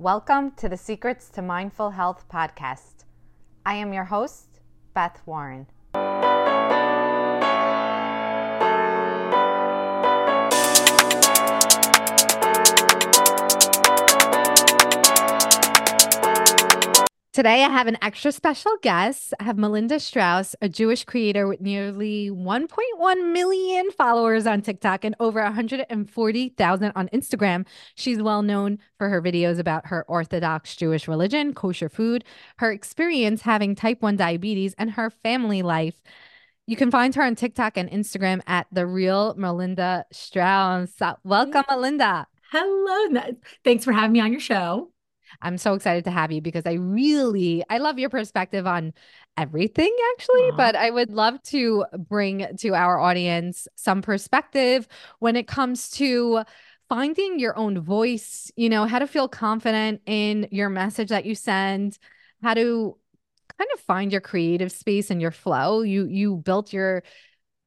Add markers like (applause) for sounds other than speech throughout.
Welcome to the Secrets to Mindful Health podcast. I am your host, Beth Warren. Today, I have an extra special guest. I have Melinda Strauss, a Jewish creator with nearly 1.1 million followers on TikTok and over 140,000 on Instagram. She's well known for her videos about her Orthodox Jewish religion, kosher food, her experience having type 1 diabetes, and her family life. You can find her on TikTok and Instagram at the real Melinda Strauss. Welcome, Melinda. Hello. Thanks for having me on your show. I'm so excited to have you because I really I love your perspective on everything actually, Aww. but I would love to bring to our audience some perspective when it comes to finding your own voice, you know, how to feel confident in your message that you send, how to kind of find your creative space and your flow. You you built your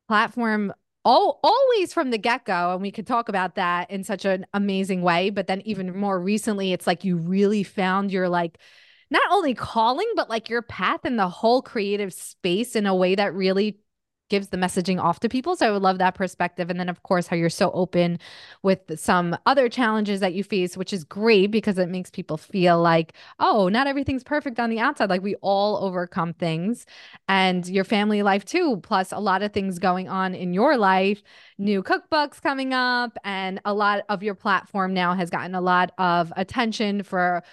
platform all always from the get-go and we could talk about that in such an amazing way but then even more recently it's like you really found your like not only calling but like your path in the whole creative space in a way that really gives the messaging off to people. So I would love that perspective. And then, of course, how you're so open with some other challenges that you face, which is great because it makes people feel like, oh, not everything's perfect on the outside. Like we all overcome things and your family life too, plus a lot of things going on in your life, new cookbooks coming up, and a lot of your platform now has gotten a lot of attention for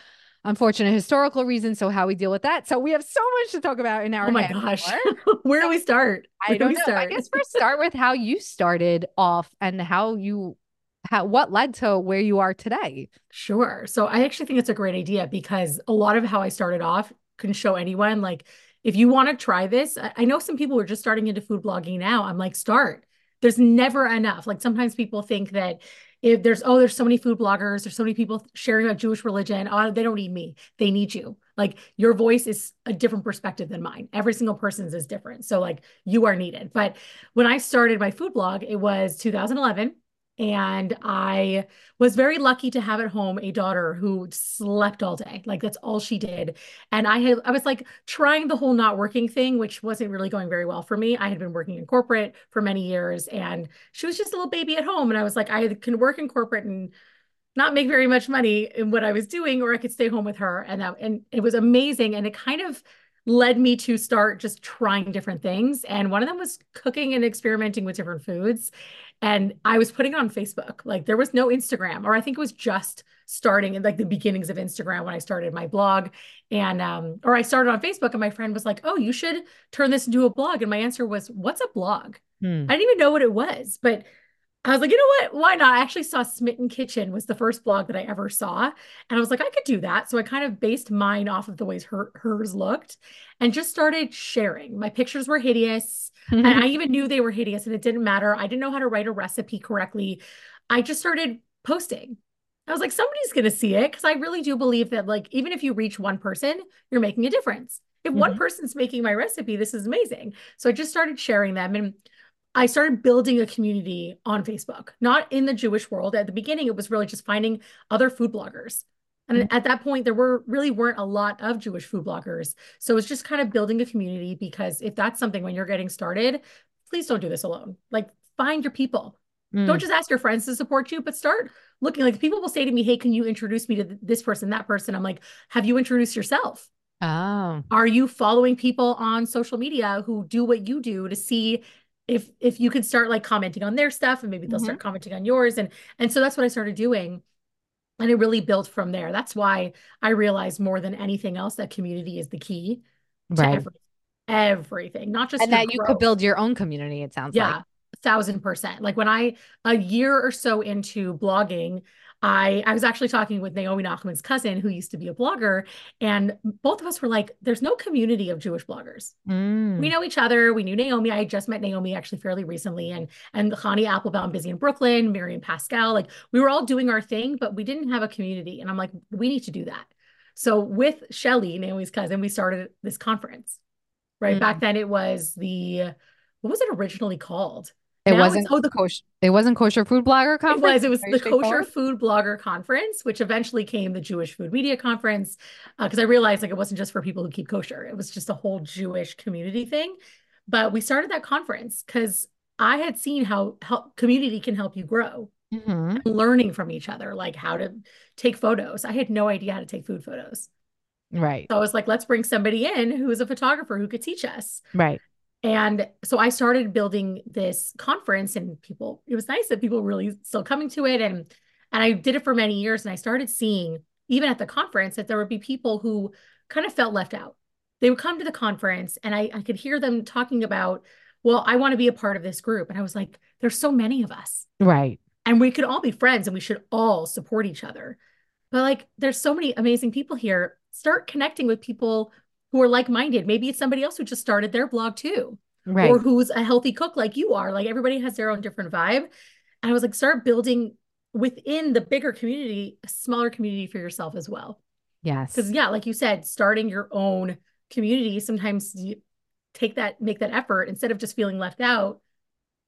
unfortunate historical reasons. So how we deal with that. So we have so much to talk about in our. Oh my gosh, (laughs) where do we start? Where I don't know. Start? I guess first start with how you started off and how you. How, what led to where you are today? Sure. So I actually think it's a great idea because a lot of how I started off can show anyone like if you want to try this, I know some people are just starting into food blogging now. I'm like, start. There's never enough. Like sometimes people think that if there's oh there's so many food bloggers there's so many people sharing about jewish religion oh they don't need me they need you. Like your voice is a different perspective than mine. Every single person's is different. So like you are needed. But when i started my food blog it was 2011 and I was very lucky to have at home a daughter who slept all day. Like that's all she did. And I had I was like trying the whole not working thing, which wasn't really going very well for me. I had been working in corporate for many years and she was just a little baby at home. And I was like, I can work in corporate and not make very much money in what I was doing, or I could stay home with her. And that and it was amazing. And it kind of led me to start just trying different things. And one of them was cooking and experimenting with different foods. And I was putting it on Facebook. Like there was no Instagram, or I think it was just starting in like the beginnings of Instagram when I started my blog. And um, or I started on Facebook and my friend was like, Oh, you should turn this into a blog. And my answer was, What's a blog? Hmm. I didn't even know what it was, but I was like, you know what? Why not? I actually saw Smitten Kitchen was the first blog that I ever saw. And I was like, I could do that. So I kind of based mine off of the ways her, hers looked and just started sharing. My pictures were hideous. and I (laughs) even knew they were hideous and it didn't matter. I didn't know how to write a recipe correctly. I just started posting. I was like, somebody's going to see it because I really do believe that, like, even if you reach one person, you're making a difference. If mm-hmm. one person's making my recipe, this is amazing. So I just started sharing them. And I started building a community on Facebook, not in the Jewish world. At the beginning, it was really just finding other food bloggers. And mm-hmm. at that point, there were really weren't a lot of Jewish food bloggers. So it's just kind of building a community because if that's something when you're getting started, please don't do this alone. Like find your people. Mm. Don't just ask your friends to support you, but start looking. Like people will say to me, Hey, can you introduce me to this person, that person? I'm like, Have you introduced yourself? Oh. Are you following people on social media who do what you do to see if if you could start like commenting on their stuff and maybe they'll mm-hmm. start commenting on yours and and so that's what I started doing and it really built from there that's why I realized more than anything else that community is the key right everything, everything not just and that growth. you could build your own community it sounds yeah like. thousand percent like when I a year or so into blogging I I was actually talking with Naomi Nachman's cousin who used to be a blogger and both of us were like there's no community of Jewish bloggers. Mm. We know each other. We knew Naomi. I just met Naomi actually fairly recently and and Chanie Apfelbaum busy in Brooklyn, Miriam Pascal like we were all doing our thing but we didn't have a community and I'm like we need to do that. So with Shelly, Naomi's cousin, we started this conference. Right? Mm. Back then it was the what was it originally called? It now wasn't oh the kosher. It wasn't kosher food blogger conference. It was. It was the kosher food blogger conference, which eventually came the Jewish food media conference, because uh, I realized like it wasn't just for people who keep kosher. It was just a whole Jewish community thing. But we started that conference because I had seen how help community can help you grow. Mm-hmm. Learning from each other, like how to take photos. I had no idea how to take food photos. Right. So I was like, let's bring somebody in who is a photographer who could teach us. Right. And so I started building this conference and people, it was nice that people really still coming to it. And and I did it for many years. And I started seeing, even at the conference, that there would be people who kind of felt left out. They would come to the conference and I, I could hear them talking about, well, I want to be a part of this group. And I was like, there's so many of us. Right. And we could all be friends and we should all support each other. But like, there's so many amazing people here. Start connecting with people who are like-minded. Maybe it's somebody else who just started their blog too. Right. Or who's a healthy cook like you are. Like everybody has their own different vibe. And I was like, start building within the bigger community, a smaller community for yourself as well. Yes. Because yeah, like you said, starting your own community, sometimes you take that, make that effort instead of just feeling left out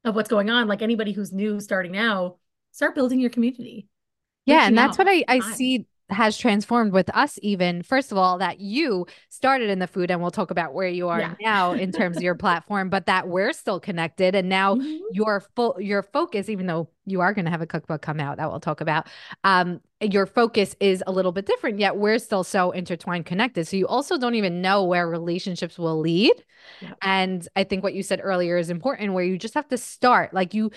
of what's going on. Like anybody who's new starting now, start building your community. Yeah. And that's what I, I see has transformed with us even first of all that you started in the food and we'll talk about where you are yeah. now in terms of your (laughs) platform but that we're still connected and now mm-hmm. your full your focus even though you are going to have a cookbook come out that we'll talk about um your focus is a little bit different yet we're still so intertwined connected so you also don't even know where relationships will lead yeah. and i think what you said earlier is important where you just have to start like you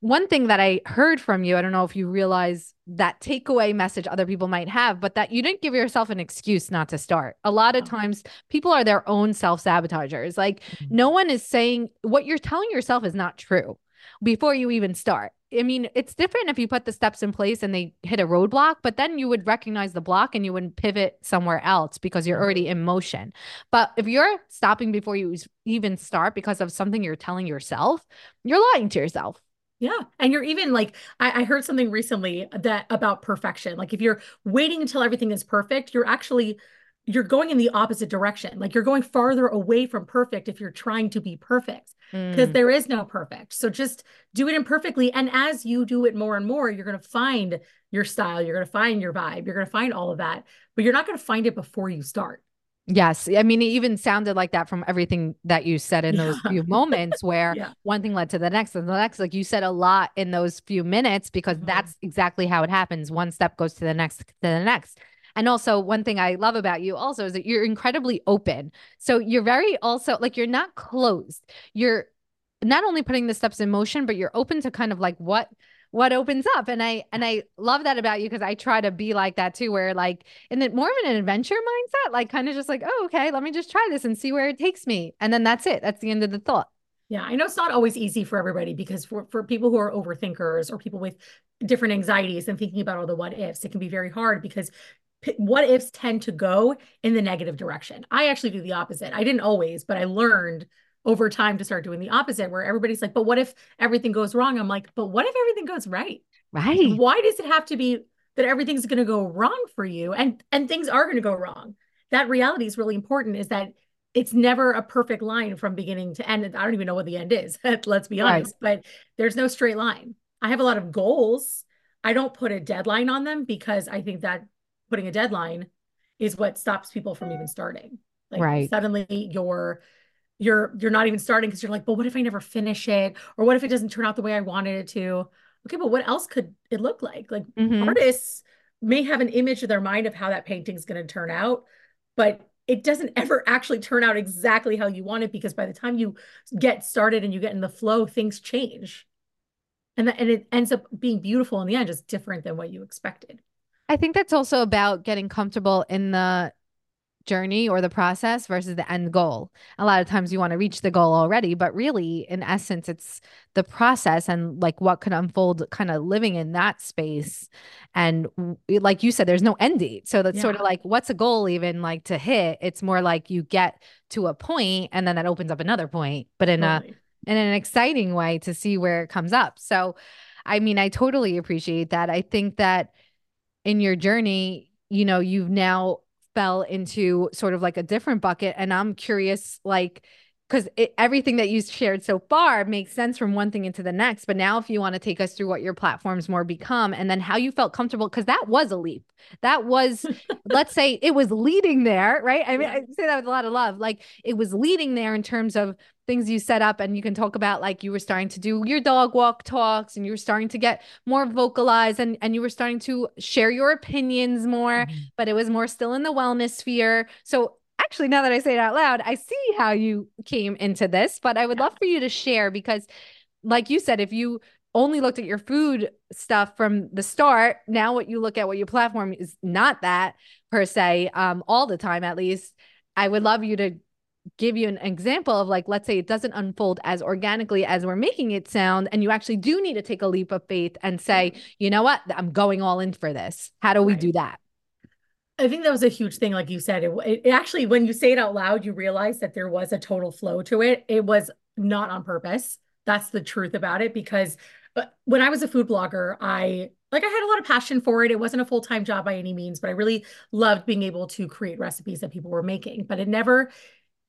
one thing that I heard from you, I don't know if you realize that takeaway message other people might have, but that you didn't give yourself an excuse not to start. A lot of times people are their own self sabotagers. Like mm-hmm. no one is saying what you're telling yourself is not true before you even start. I mean, it's different if you put the steps in place and they hit a roadblock, but then you would recognize the block and you wouldn't pivot somewhere else because you're already in motion. But if you're stopping before you even start because of something you're telling yourself, you're lying to yourself. Yeah. And you're even like, I, I, heard something recently that about perfection. Like if you're waiting until everything is perfect, you're actually you're going in the opposite direction. Like you're going farther away from perfect if you're trying to be perfect because mm. there is no perfect. So just do it imperfectly. And as you do it more and more, you're going to find your style, you're going to find your vibe, you're going to find all of that, but you're not going to find it before you start. Yes. I mean, it even sounded like that from everything that you said in those yeah. few (laughs) moments where yeah. one thing led to the next and the next. Like you said a lot in those few minutes because mm-hmm. that's exactly how it happens. One step goes to the next, to the next. And also, one thing I love about you also is that you're incredibly open. So you're very also like you're not closed. You're not only putting the steps in motion, but you're open to kind of like what what opens up. And i and i love that about you because i try to be like that too where like in the more of an adventure mindset like kind of just like oh okay let me just try this and see where it takes me. And then that's it. That's the end of the thought. Yeah i know it's not always easy for everybody because for, for people who are overthinkers or people with different anxieties and thinking about all the what ifs it can be very hard because what ifs tend to go in the negative direction. I actually do the opposite. I didn't always but i learned over time to start doing the opposite where everybody's like but what if everything goes wrong? I'm like but what if everything goes right? Right. Why does it have to be that everything's going to go wrong for you and and things are going to go wrong? That reality is really important is that it's never a perfect line from beginning to end i don't even know what the end is (laughs) let's be honest right. but there's no straight line. I have a lot of goals. I don't put a deadline on them because i think that putting a deadline is what stops people from even starting. Like right. suddenly you're you're you're not even starting because you're like, but what if I never finish it? Or what if it doesn't turn out the way I wanted it to? Okay, but what else could it look like? Like mm-hmm. artists may have an image in their mind of how that painting's going to turn out, but it doesn't ever actually turn out exactly how you want it because by the time you get started and you get in the flow, things change. And that, and it ends up being beautiful in the end, just different than what you expected. I think that's also about getting comfortable in the journey or the process versus the end goal. A lot of times you want to reach the goal already, but really, in essence, it's the process and like what could unfold kind of living in that space. And like you said, there's no end date. So that's yeah. sort of like, what's a goal even like to hit? It's more like you get to a point and then that opens up another point, but in totally. a in an exciting way to see where it comes up. So, I mean, I totally appreciate that. I think that in your journey, you know, you've now fell into sort of like a different bucket and i'm curious like because everything that you shared so far makes sense from one thing into the next. But now, if you want to take us through what your platforms more become and then how you felt comfortable, because that was a leap. That was, (laughs) let's say it was leading there, right? I mean, yeah. I say that with a lot of love. Like it was leading there in terms of things you set up and you can talk about like you were starting to do your dog walk talks and you were starting to get more vocalized and, and you were starting to share your opinions more, mm-hmm. but it was more still in the wellness sphere. So actually, now that I say it out loud, I see how you came into this, but I would love for you to share because, like you said, if you only looked at your food stuff from the start, now what you look at what your platform is not that per se, um, all the time at least. I would love you to give you an example of like let's say it doesn't unfold as organically as we're making it sound and you actually do need to take a leap of faith and say you know what i'm going all in for this how do we right. do that I think that was a huge thing, like you said. It, it, actually, when you say it out loud, you realize that there was a total flow to it. It was not on purpose. That's the truth about it. Because uh, when I was a food blogger, I like I had a lot of passion for it. It wasn't a full time job by any means, but I really loved being able to create recipes that people were making. But it never,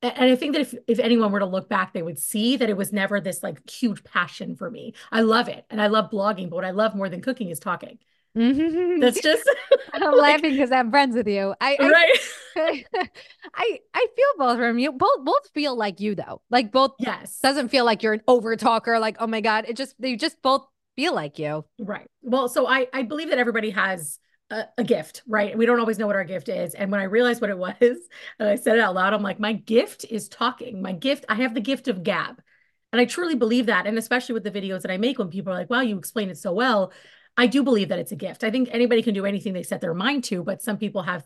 and I think that if if anyone were to look back, they would see that it was never this like huge passion for me. I love it, and I love blogging, but what I love more than cooking is talking. Mm-hmm. That's just (laughs) I'm (laughs) like, laughing because I'm friends with you. I right. I, (laughs) I, I feel both from you. Both both feel like you though. Like both yes. Doesn't feel like you're an over talker, like, oh my God. It just they just both feel like you. Right. Well, so I I believe that everybody has a, a gift, right? We don't always know what our gift is. And when I realized what it was, (laughs) and I said it out loud, I'm like, my gift is talking. My gift, I have the gift of gab. And I truly believe that. And especially with the videos that I make when people are like, wow, you explain it so well. I do believe that it's a gift. I think anybody can do anything they set their mind to, but some people have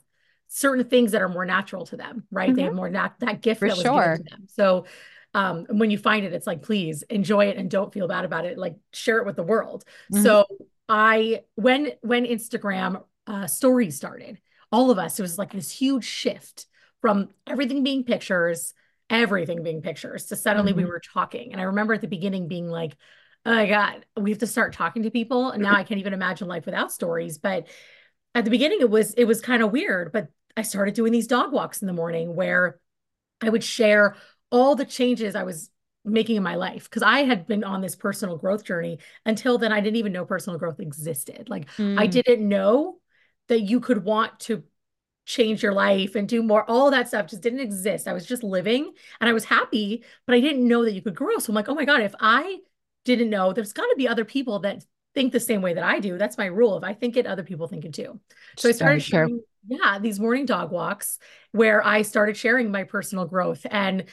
certain things that are more natural to them, right? Mm-hmm. They have mm-hmm. more nat- that gift For that was sure. given to them. So um, when you find it, it's like, please enjoy it and don't feel bad about it. Like share it with the world. Mm-hmm. So I, when, when Instagram uh, stories started, all of us, it was like this huge shift from everything being pictures, everything being pictures to suddenly mm-hmm. we were talking. And I remember at the beginning being like, oh my God, we have to start talking to people. And now I can't even imagine life without stories. But at the beginning, it was it was kind of weird. But I started doing these dog walks in the morning where I would share all the changes I was making in my life because I had been on this personal growth journey until then I didn't even know personal growth existed. Like mm. I didn't know that you could want to change your life and do more all that stuff just didn't exist. I was just living and I was happy, but I didn't know that you could grow. So I'm like, "Oh my god, if I didn't know there's got to be other people that think the same way that I do. That's my rule. If I think it, other people think it too. So I started sharing, yeah, these morning dog walks where I started sharing my personal growth and,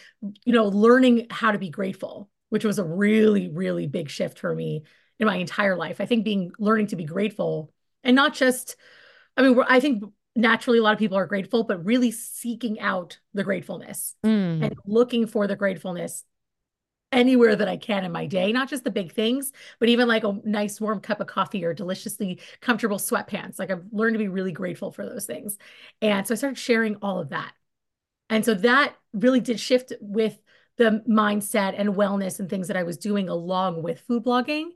you know, learning how to be grateful, which was a really, really big shift for me in my entire life. I think being learning to be grateful and not just, I mean, I think naturally a lot of people are grateful, but really seeking out the gratefulness mm. and looking for the gratefulness anywhere that I can in my day, not just the big things, but even like a nice warm cup of coffee or deliciously comfortable sweatpants. Like I've learned to be really grateful for those things. And so I started sharing all of that. And so that really did shift with the mindset and wellness and things that I was doing along with food blogging.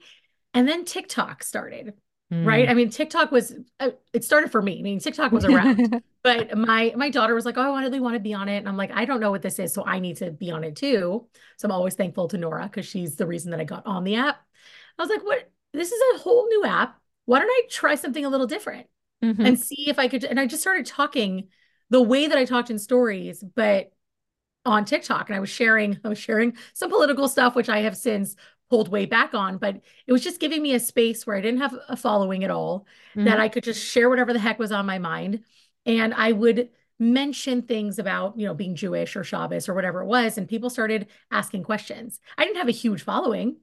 And then TikTok started. Mm. Right. I mean, TikTok was, uh, it started for me. I mean, TikTok was around, (laughs) but my, my daughter was like, Oh, I really want to be on it. And I'm like, I don't know what this is. So I need to be on it too. So I'm always thankful to Nora because she's the reason that I got on the app. I was like, what? This is a whole new app. Why don't I try something a little different mm-hmm. and see if I could? And I just started talking the way that I talked in stories, but on TikTok and I was sharing, I was sharing some political stuff, which I have since pulled way back on, but it was just giving me a space where I didn't have a following at all, mm-hmm. that I could just share whatever the heck was on my mind. And I would mention things about, you know, being Jewish or Shabbos or whatever it was. And people started asking questions. I didn't have a huge following,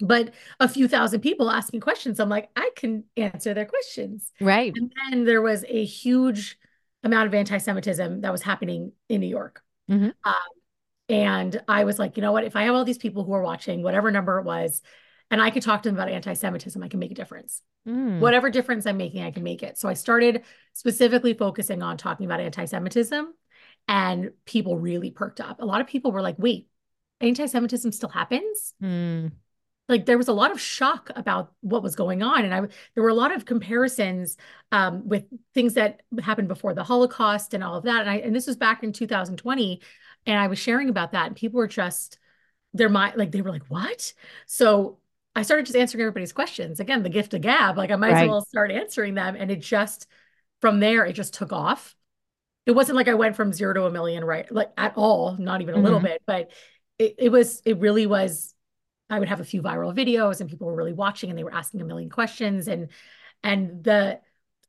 but a few thousand people asking questions. I'm like, I can answer their questions. Right. And then there was a huge amount of anti Semitism that was happening in New York. Mm-hmm. Um, and I was like, you know what? If I have all these people who are watching, whatever number it was, and I could talk to them about anti Semitism, I can make a difference. Mm. Whatever difference I'm making, I can make it. So I started specifically focusing on talking about anti Semitism, and people really perked up. A lot of people were like, wait, anti Semitism still happens? Mm. Like there was a lot of shock about what was going on, and I there were a lot of comparisons um, with things that happened before the Holocaust and all of that. And, I, and this was back in 2020 And I was sharing about that, and people were just their mind like they were like, "What?" So I started just answering everybody's questions. Again, the gift of gab. Like I might right. as well start answering them, and it just from there it just took off. It wasn't like I went from zero to a million, right? Like at all, not even a mm-hmm. little bit, but it, it was. It really was. I would have a few viral videos, and people were really watching, and they were asking a million questions, and and the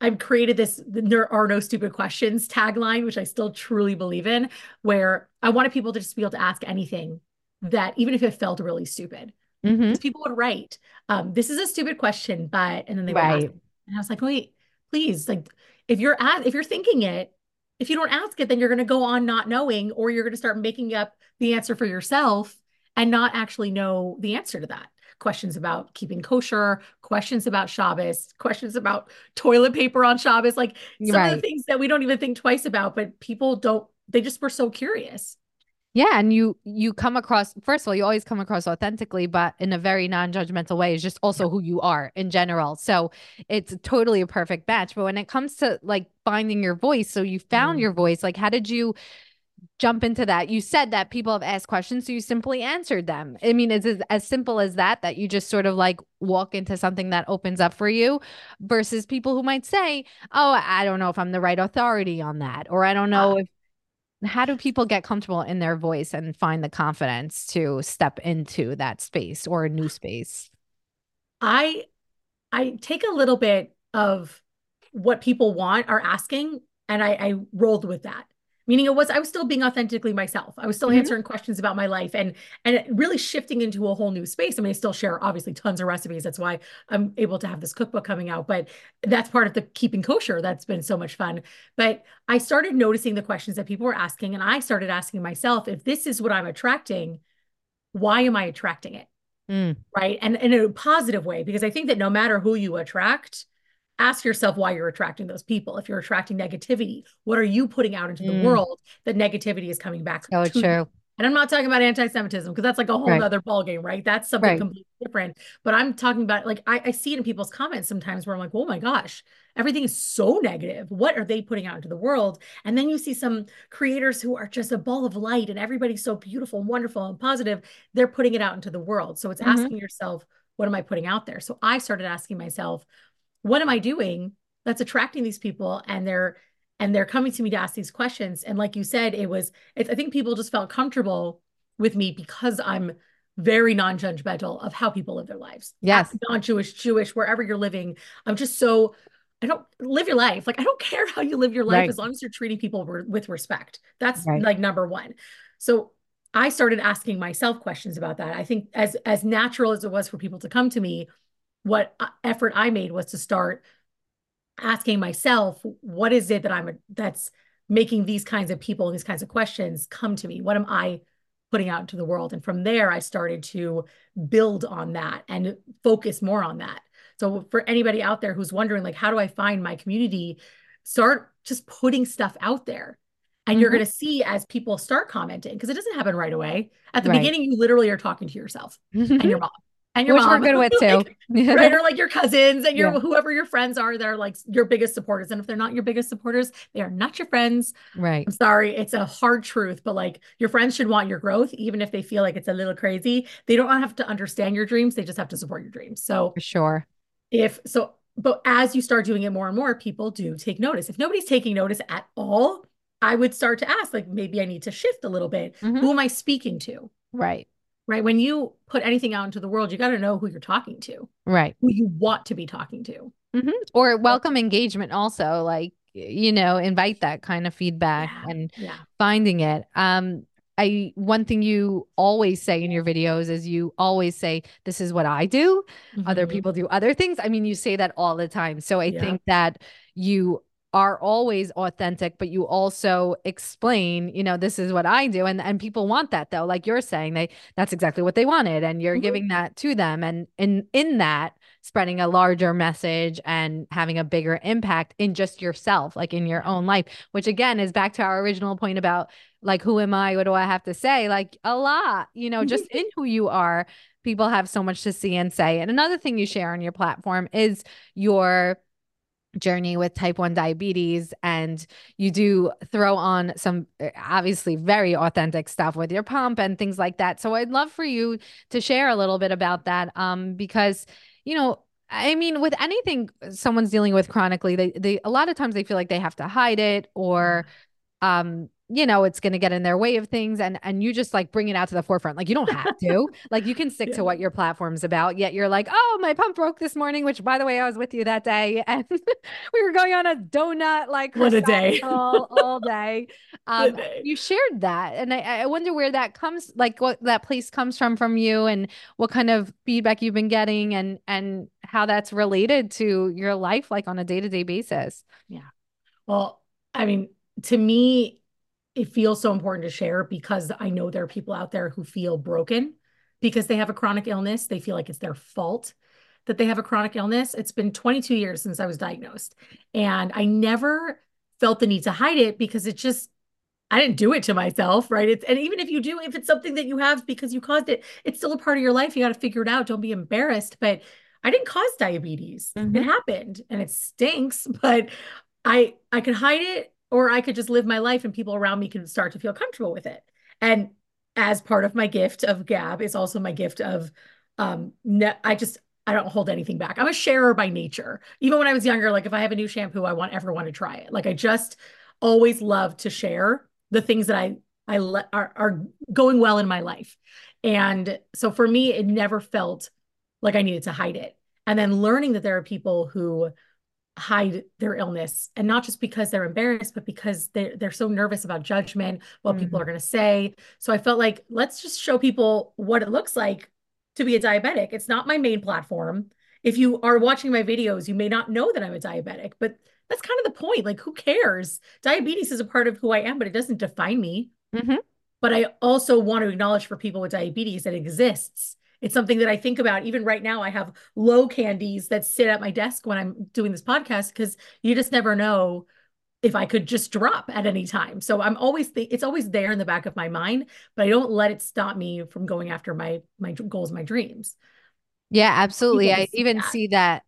I've created this there are no stupid questions tagline, which I still truly believe in, where I wanted people to just be able to ask anything that even if it felt really stupid. Mm-hmm. People would write, um, this is a stupid question, but and then they would ask. And I was like, wait, please, like if you're at if you're thinking it, if you don't ask it, then you're gonna go on not knowing, or you're gonna start making up the answer for yourself and not actually know the answer to that questions about keeping kosher, questions about Shabbos, questions about toilet paper on Shabbos, like some right. of the things that we don't even think twice about, but people don't, they just were so curious. Yeah, and you you come across first of all, you always come across authentically, but in a very non-judgmental way. Is just also who you are in general. So it's totally a perfect match. But when it comes to like finding your voice, so you found mm. your voice. Like, how did you jump into that. You said that people have asked questions, so you simply answered them. I mean, it's as simple as that, that you just sort of like walk into something that opens up for you versus people who might say, Oh, I don't know if I'm the right authority on that, or I don't know ah. if. How do people get comfortable in their voice and find the confidence to step into that space or a new space? I I take a little bit of what people want are asking and I, I rolled with that meaning it was i was still being authentically myself. I was still mm-hmm. answering questions about my life and and really shifting into a whole new space. I mean i still share obviously tons of recipes. That's why i'm able to have this cookbook coming out but that's part of the keeping kosher that's been so much fun. But i started noticing the questions that people were asking and i started asking myself if this is what i'm attracting why am i attracting it? Mm. right? And, and in a positive way because i think that no matter who you attract ask yourself why you're attracting those people. If you're attracting negativity, what are you putting out into the mm. world that negativity is coming back? Oh, true. You? And I'm not talking about anti-Semitism because that's like a whole right. other ballgame, right? That's something right. completely different. But I'm talking about like I, I see it in people's comments sometimes where I'm like, oh my gosh, everything is so negative. What are they putting out into the world? And then you see some creators who are just a ball of light and everybody's so beautiful and wonderful and positive. They're putting it out into the world. So it's mm-hmm. asking yourself, what am I putting out there? So I started asking myself, what am I doing that's attracting these people? And they're and they're coming to me to ask these questions. And like you said it was i think people just felt comfortable with me because i'm very non-judgmental of how people live their lives. Yes. Non-jewish jewish wherever you're living. I'm just so i don't live your life. Like i don't care how you live your life right. as long as you're treating people re- with respect. That's right. like number one. So i started asking myself questions about that. I think as as natural as it was for people to come to me what uh, effort I made was to start asking myself, what is it that I'm that's making these kinds of people and these kinds of questions come to me? What am I putting out into the world? And from there, I started to build on that and focus more on that. So for anybody out there who's wondering, like, how do I find my community? Start just putting stuff out there. And mm-hmm. you're going to see as people start commenting, because it doesn't happen right away. At the right. beginning, you literally are talking to yourself and your mom and your Which mom. we're good with (laughs) too. right. Or (laughs) like your cousins and your yeah. whoever your friends are that are like your biggest supporters. And if they're not your biggest supporters, they are not your friends. Right. I'm sorry. It's a hard truth, but like your friends should want your growth, even if they feel like it's a little crazy. They don't have to understand your dreams. They just have to support your dreams. So for sure. If so, but as you start doing it more and more, people do take notice. If nobody's taking notice at all, I would start to ask, like, maybe I need to shift a little bit. Mm-hmm. Who am I speaking to? Right right? When you put anything out into the world, you got to know who you're talking to, right? Who you want to be talking to, mm-hmm. or welcome engagement. Also, like you know, invite that kind of feedback yeah. and yeah. finding it. Um, I one thing you always say in your videos is you always say this is what I do. Mm-hmm. Other people do other things. I mean, you say that all the time. So I yeah. think that you are always authentic but you also explain you know this is what i do. And and people want that though. Like you're saying they that's exactly what they wanted. And you're mm-hmm. giving that to them. And in in that spreading a larger message and having a bigger impact in just yourself like in your own life which again is back to our original point about like who am i? What do i have to say? Like a lot you know just in who you are people have so much to see and say. And another thing you share on your platform is your journey with type 1 diabetes and you do throw on some uh, obviously very authentic stuff with your pump and things like that. So i'd love for you to share a little bit about that um because you know I mean, with anything someone's dealing with chronically, they they a lot of times they feel like they have to hide it or um you know it's going to get in their way of things and and you just like bring it out to the forefront like you don't have to like you can stick yeah. to what your platform's about yet you're like oh my pump broke this morning which by the way i was with you that day (laughs) and we were going on a donut like what a day all, all day (laughs) um day. you shared that and I, I wonder where that comes like what that place comes from from you and what kind of feedback you've been getting and and how that's related to your life like on a day-to-day basis yeah well i mean to me it feels so important to share because I know there are people out there who feel broken because they have a chronic illness. They feel like it's their fault that they have a chronic illness. It's been 22 years since I was diagnosed, and I never felt the need to hide it because it just I didn't do it to myself, right? It's and even if you do, if it's something that you have because you caused it, it's still a part of your life. You got to figure it out. Don't be embarrassed. But I didn't cause diabetes. Mm-hmm. It happened and it stinks, (laughs) but I I could hide it or I could just live my life and people around me can start to feel comfortable with it. And as part of my gift of Gab is also my gift of um ne- I just I don't hold anything back. I'm a sharer by nature. Even when I was younger, like if I have a new shampoo, I want everyone to try it. Like I just always love to share the things that I I let are, are going well in my life. And so for me, it never felt like I needed to hide it. And then learning that there are people who hide their illness and not just because they're embarrassed but because they're, they're so nervous about judgment what mm-hmm. people are going to say. So i felt like let's just show people what it looks like to be a diabetic. It's not my main platform. If you are watching my videos you may not know that i'm a diabetic but that's kind of the point. Like who cares? Diabetes is a part of who i am but it doesn't define me. Mm-hmm. but i also want to acknowledge for people with diabetes that it exists it's something that I think about. Even right now, I have low candies that sit at my desk when I'm doing this podcast because you just never know if I could just drop at any time. So I'm always th- it's always there in the back of my mind, but I don't let it stop me from going after my my goals, my dreams. Yeah, absolutely. I even that. see that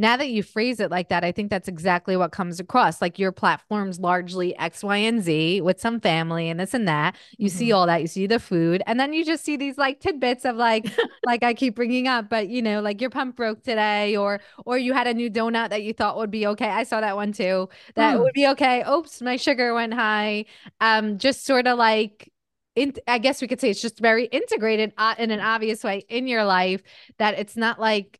now that you phrase it like that, I think that's exactly what comes across. Like your platform's largely X, Y, and Z with some family and this and that. You mm-hmm. see all that. You see the food, and then you just see these like tidbits of like, (laughs) like I keep bringing up, but you know, like your pump broke today, or or you had a new donut that you thought would be okay. I saw that one too. That mm. would be okay. Oops, my sugar went high. Um, just sort of like in, I guess we could say it's just very integrated uh, in an obvious way in your life that it's not like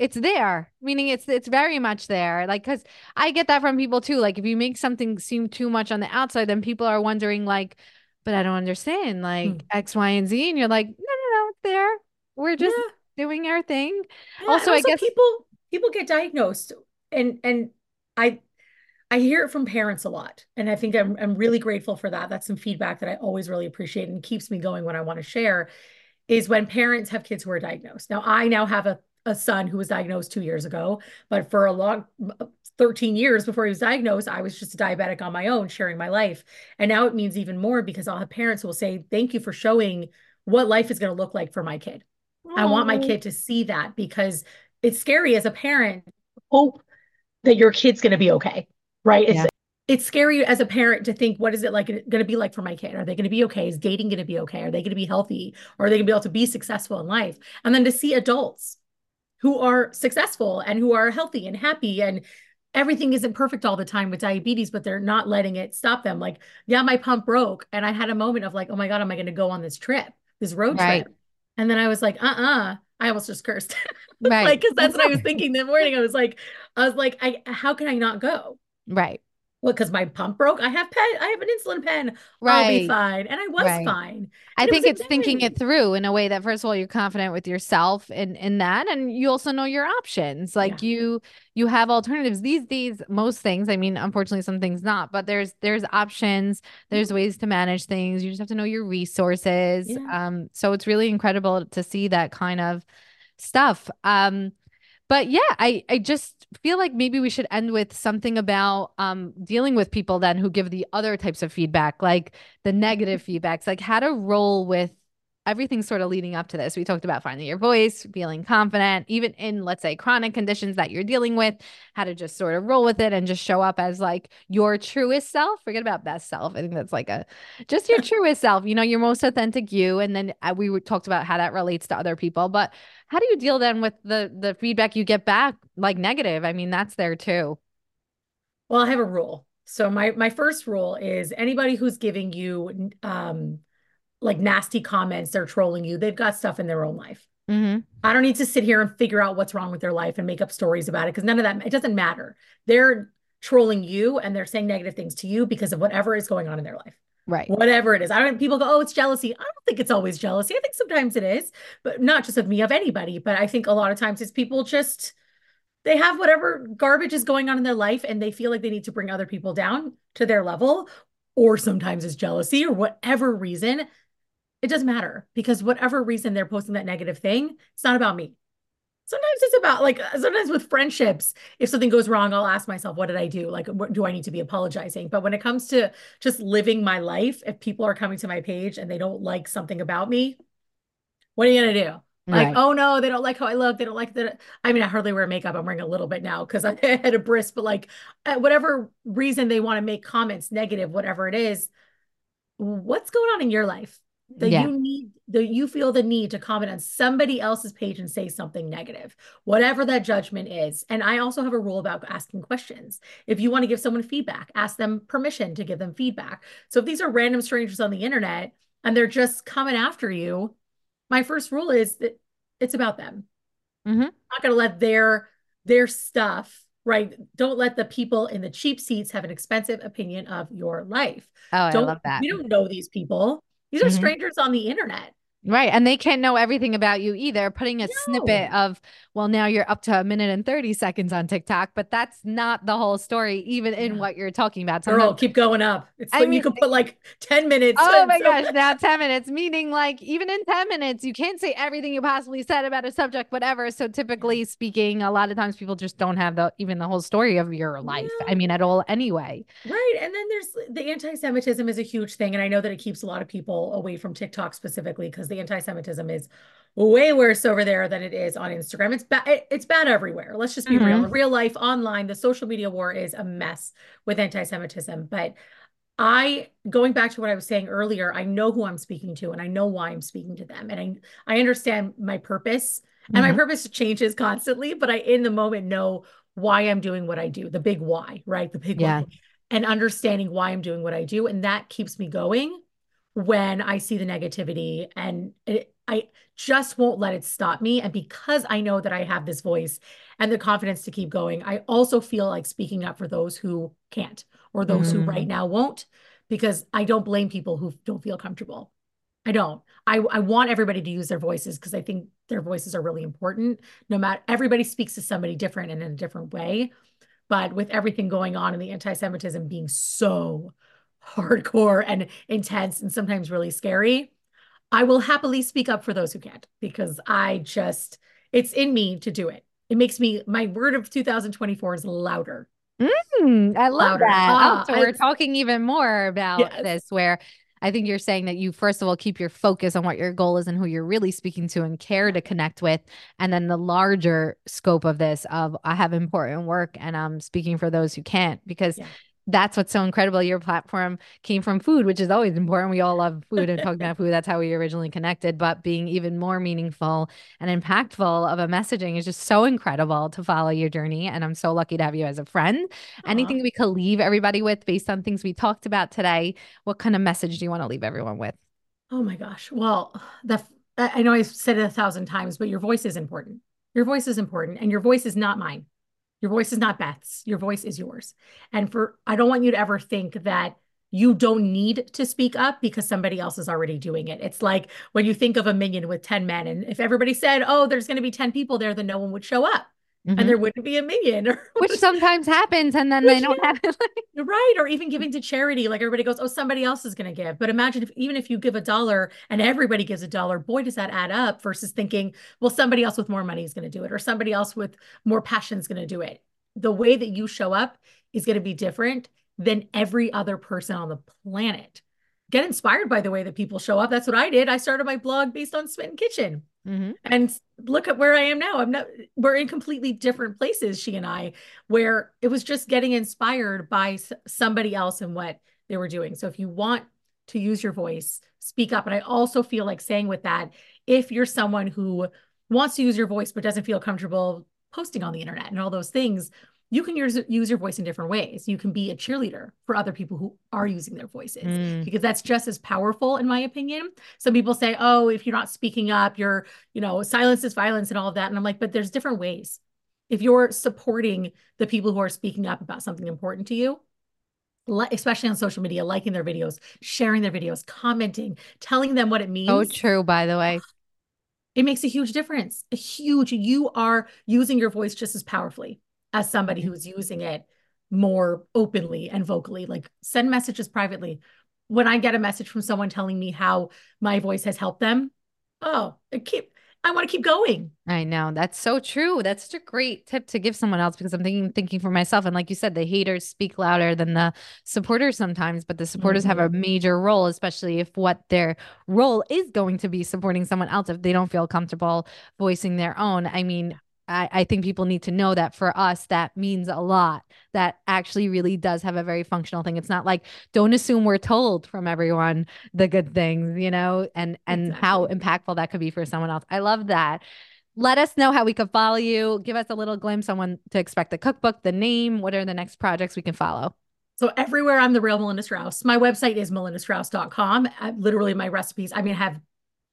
it's there meaning it's it's very much there like because i get that from people too like if you make something seem too much on the outside then people are wondering like but i don't understand like mm. x y and z and you're like no no no it's there we're just yeah. doing our thing yeah, also, also i guess people people get diagnosed and and i I hear it from parents a lot. And I think I'm, I'm really grateful for that. That's some feedback that I always really appreciate and keeps me going when I want to share is when parents have kids who are diagnosed. Now, I now have a a son who was diagnosed two years ago, but for a long 13 years before he was diagnosed, I was just a diabetic on my own, sharing my life. And now it means even more because I'll have parents who will say, Thank you for showing what life is going to look like for my kid. Aww. I want my kid to see that because it's scary as a parent, hope that your kid's going to be okay. Right. Yeah. It's, it's scary as a parent to think, what is it like going to be like for my kid? Are they going to be okay? Is dating going to be okay? Are they going to be healthy? Or are they going to be able to be successful in life? And then to see adults who are successful and who are healthy and happy and everything isn't perfect all the time with diabetes but they're not letting it stop them. Like yeah my pump broke and i had a moment of like oh my god am i going to go on this trip this road right. trip and then i was like uh-uh i almost just cursed. (laughs) Right. Like because that's what i was (laughs) thinking the morning. I was like i was like i how can i not go? Right well, because my pump broke. I have pen. I have an insulin pen. Right. I'll be fine. And I was right. fine. And I think it it's thinking it through in a way that first of all you're confident with yourself in in that, and you also know your options. Like yeah. you you have alternatives these days. Most things. I mean, unfortunately, some things not, but there's there's options. There's mm-hmm. ways to manage things. You just have to know your resources. Yeah. Um. So it's really incredible to see that kind of stuff. Um but yeah, I I just feel like maybe we should end with something about um dealing with people then who give the other types of feedback, like the negative (laughs) feedbacks, like how to roll with everything sort of leading up to this. We talked about finding your voice, feeling confident, even in, let's say, chronic conditions that you're dealing with, how to just sort of roll with it and just show up as like your truest self. Forget about best self. I think that's like a just your (laughs) truest self, you know, your most authentic you. And then uh, we talked about how that relates to other people. But how do you deal then with the the feedback you get back, like negative? I mean, that's there too. Well, I have a rule. So my my first rule is anybody who's giving you um like nasty comments, they're trolling you. They've got stuff in their own life. Mm-hmm. I don't need to sit here and figure out what's wrong with their life and make up stories about it because none of that it doesn't matter. They're trolling you and they're saying negative things to you because of whatever is going on in their life. Right. Whatever it is. I don't people go, oh, it's jealousy. I don't think it's always jealousy. I think sometimes it is, but not just of me, of anybody. But I think a lot of times it's people just they have whatever garbage is going on in their life and they feel like they need to bring other people down to their level or sometimes it's jealousy or whatever reason it doesn't matter because whatever reason they're posting that negative thing it's not about me sometimes it's about like uh, sometimes with friendships if something goes wrong i'll ask myself what did i do like what do i need to be apologizing but when it comes to just living my life if people are coming to my page and they don't like something about me what are you going to do like, right. oh no, they don't like how I look. They don't like that. I mean, I hardly wear makeup. I'm wearing a little bit now because I (laughs) had a bris, but like, whatever reason they want to make comments negative, whatever it is, what's going on in your life that yeah. you need, that you feel the need to comment on somebody else's page and say something negative, whatever that judgment is. And I also have a rule about asking questions. If you want to give someone feedback, ask them permission to give them feedback. So if these are random strangers on the internet and they're just coming after you, my first rule is that it's about them. Mm-hmm. i'm not going to let their their stuff right. Don't let the people in the cheap seats have an expensive opinion of your life. Oh, don't, I love that. You don't know these people. These are mm-hmm. strangers on the internet. Right. And they can't know everything about you either. Putting a no. snippet of, well, now you're up to a minute and 30 seconds on TikTok, but that's not the whole story, even in yeah. what you're talking about. Sometimes, Girl, keep going up. It's I like mean, you could put like 10 minutes. Oh my gosh. Now 10 minutes, meaning like even in 10 minutes, you can't say everything you possibly said about a subject, whatever. So typically speaking, a lot of times people just don't have the even the whole story of your life. Yeah. I mean, at all anyway. Right. And then there's the anti Semitism is a huge thing. And I know that it keeps a lot of people away from TikTok specifically because the anti Semitism is way worse over there than it is on Instagram. It's bad. It's bad everywhere. Let's just be mm-hmm. real. Real life, online, the social media war is a mess with anti-Semitism. But I, going back to what I was saying earlier, I know who I'm speaking to, and I know why I'm speaking to them, and I I understand my purpose, and mm-hmm. my purpose changes constantly. But I, in the moment, know why I'm doing what I do. The big why, right? The big yeah. why, and understanding why I'm doing what I do, and that keeps me going when I see the negativity and it, I just won't let it stop me. And because I know that I have this voice and the confidence to keep going, I also feel like speaking up for those who can't or those mm. who right mm. now won't, because I don't blame people who don't feel comfortable. I don't. I, I want everybody to use their voices because I think their voices are really important. No matter everybody speaks to somebody different and in a different way. But with everything going on and the anti Semitism being so hardcore and intense and sometimes really scary, I will happily speak up for those who can't because I just, it's in me to do it. It makes me, my word of 2024 is louder. Mm, I love louder. that. Ah, oh, so we're talking even more about yes. this, where I think you're saying that you, first of all, keep your focus on what your goal is and who you're really speaking to and care to connect with. And then the larger scope of this of I have important work and I'm speaking for those who can't because yeah that's what's so incredible. Your platform came from food, which is always important. We all love food and (laughs) talking about food. That's how we originally connected. But being even more meaningful and impactful of a messaging is just so incredible to follow your journey. And I'm so lucky to have you as a friend. Aww. Anything we could leave everybody with based on things we talked about today? What kind of message do you want to leave everyone with? Oh my gosh. Well, the I know I've said it a thousand times, but your voice is important. Your voice is important, and your voice is not mine. Your voice is not Beth's. Your voice is yours. And for I don't want you to ever think that you don't need to speak up because somebody else is already doing it. It's like when you think of a minyan with 10 men, and if everybody said, Oh, there's going to be 10 people there, then no one would show up mm-hmm. and there wouldn't be a minyan (laughs) which sometimes happens and then they don't have it right or even giving to charity like everybody goes oh somebody else is going to give but imagine if even if you give a dollar and everybody gives a dollar boy does that add up versus thinking well somebody else with more money is going to do it or somebody else with more passion is going to do it the way that you show up is going to be different than every other person on the planet get inspired by the way that people show up. That's what I did. I started my blog based on Smitten Kitchen. Mm-hmm. And look at where I am now. I'm not, we're in completely different places, she and I, where it was just getting inspired by somebody else and what they were doing. So if you want to use your voice, speak up. And I also feel like saying with that, if you're someone who wants to use your voice but doesn't feel comfortable posting on the internet and all those things, you can use, use your voice in different ways. You can be a cheerleader for other people who are using their voices mm. because that's just as powerful, in my opinion. Some people say, oh, if you're not speaking up, you're, you know, silence is violence and all of that. And I'm like, but there's different ways. If you're supporting the people who are speaking up about something important to you, especially on social media, liking their videos, sharing their videos, commenting, telling them what it means. Oh, true, by the way. It makes a huge difference. A huge, you are using your voice just as powerfully as somebody who's using it more openly and vocally like send messages privately when i get a message from someone telling me how my voice has helped them oh it keep I want to keep going. I know that's so true. That's such a great tip to give someone else because I'm thinking thinking for myself. And like you said, the haters speak louder than the supporters sometimes, but the supporters mm-hmm. have a mm-hmm. major role, especially if what their role is going to be supporting someone else if they don't feel comfortable voicing their own. I mean, I, I think people need to know that for us, that means a lot. That actually really does have a very functional thing. It's not like don't assume we're told from everyone the good mm-hmm. things, you know, and and exactly. how impactful that could be for someone else. I love that. Let us know how we could follow you. Give us a little glimpse on when to expect the cookbook, the name. What are the next projects we can follow? So everywhere I'm the real Melinda Strauss. My website is melindastrauss.com. I, literally my recipes. I mean, I have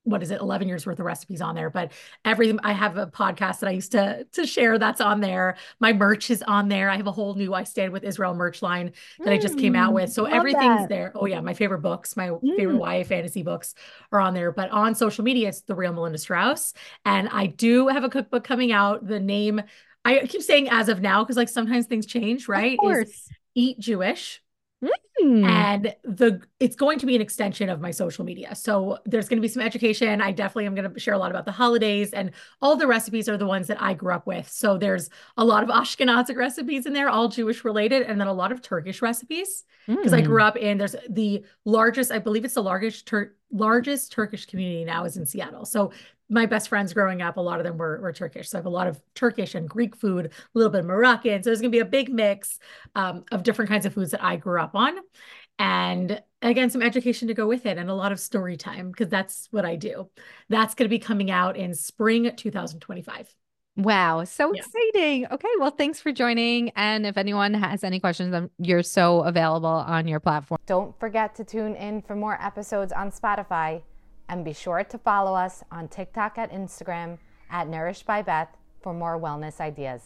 what is it 11 years worth of recipes on there but everything i have a podcast that i used to to share that's on there my merch is on there i have a whole new i stand with israel merch line that mm, i just came out with so everything's that. there oh yeah my favorite books my mm. favorite ya fantasy books are on there but on social media it's the real melinda strauss and i do have a cookbook coming out the name i keep saying as of now because like sometimes things change right of course. Is eat jewish Mm. And the it's going to be an extension of my social media. So there's going to be some education. I definitely am going to share a lot about the holidays and all the recipes are the ones that I grew up with. So there's a lot of (laughs) Ashkenazic recipes in there, all Jewish related, and then a lot of Turkish recipes because mm. I grew up in there's the largest, I believe it's the largest Tur- largest Turkish community now is in Seattle. So my best friends growing up, a lot of them were, were Turkish. So I have a lot of Turkish and Greek food, a little bit of Moroccan. So there's going to be a big mix um, of different kinds of foods that I grew up on. And again, some education to go with it and a lot of story time because that's what I do. That's going to be coming out in spring 2025. Wow, so yeah. exciting. Okay, well, thanks for joining. And if anyone has any questions, um, you're so available on your platform. Don't forget to tune in for more episodes on Spotify. And be sure to follow us on TikTok at Instagram at Nourished by Beth for more wellness ideas.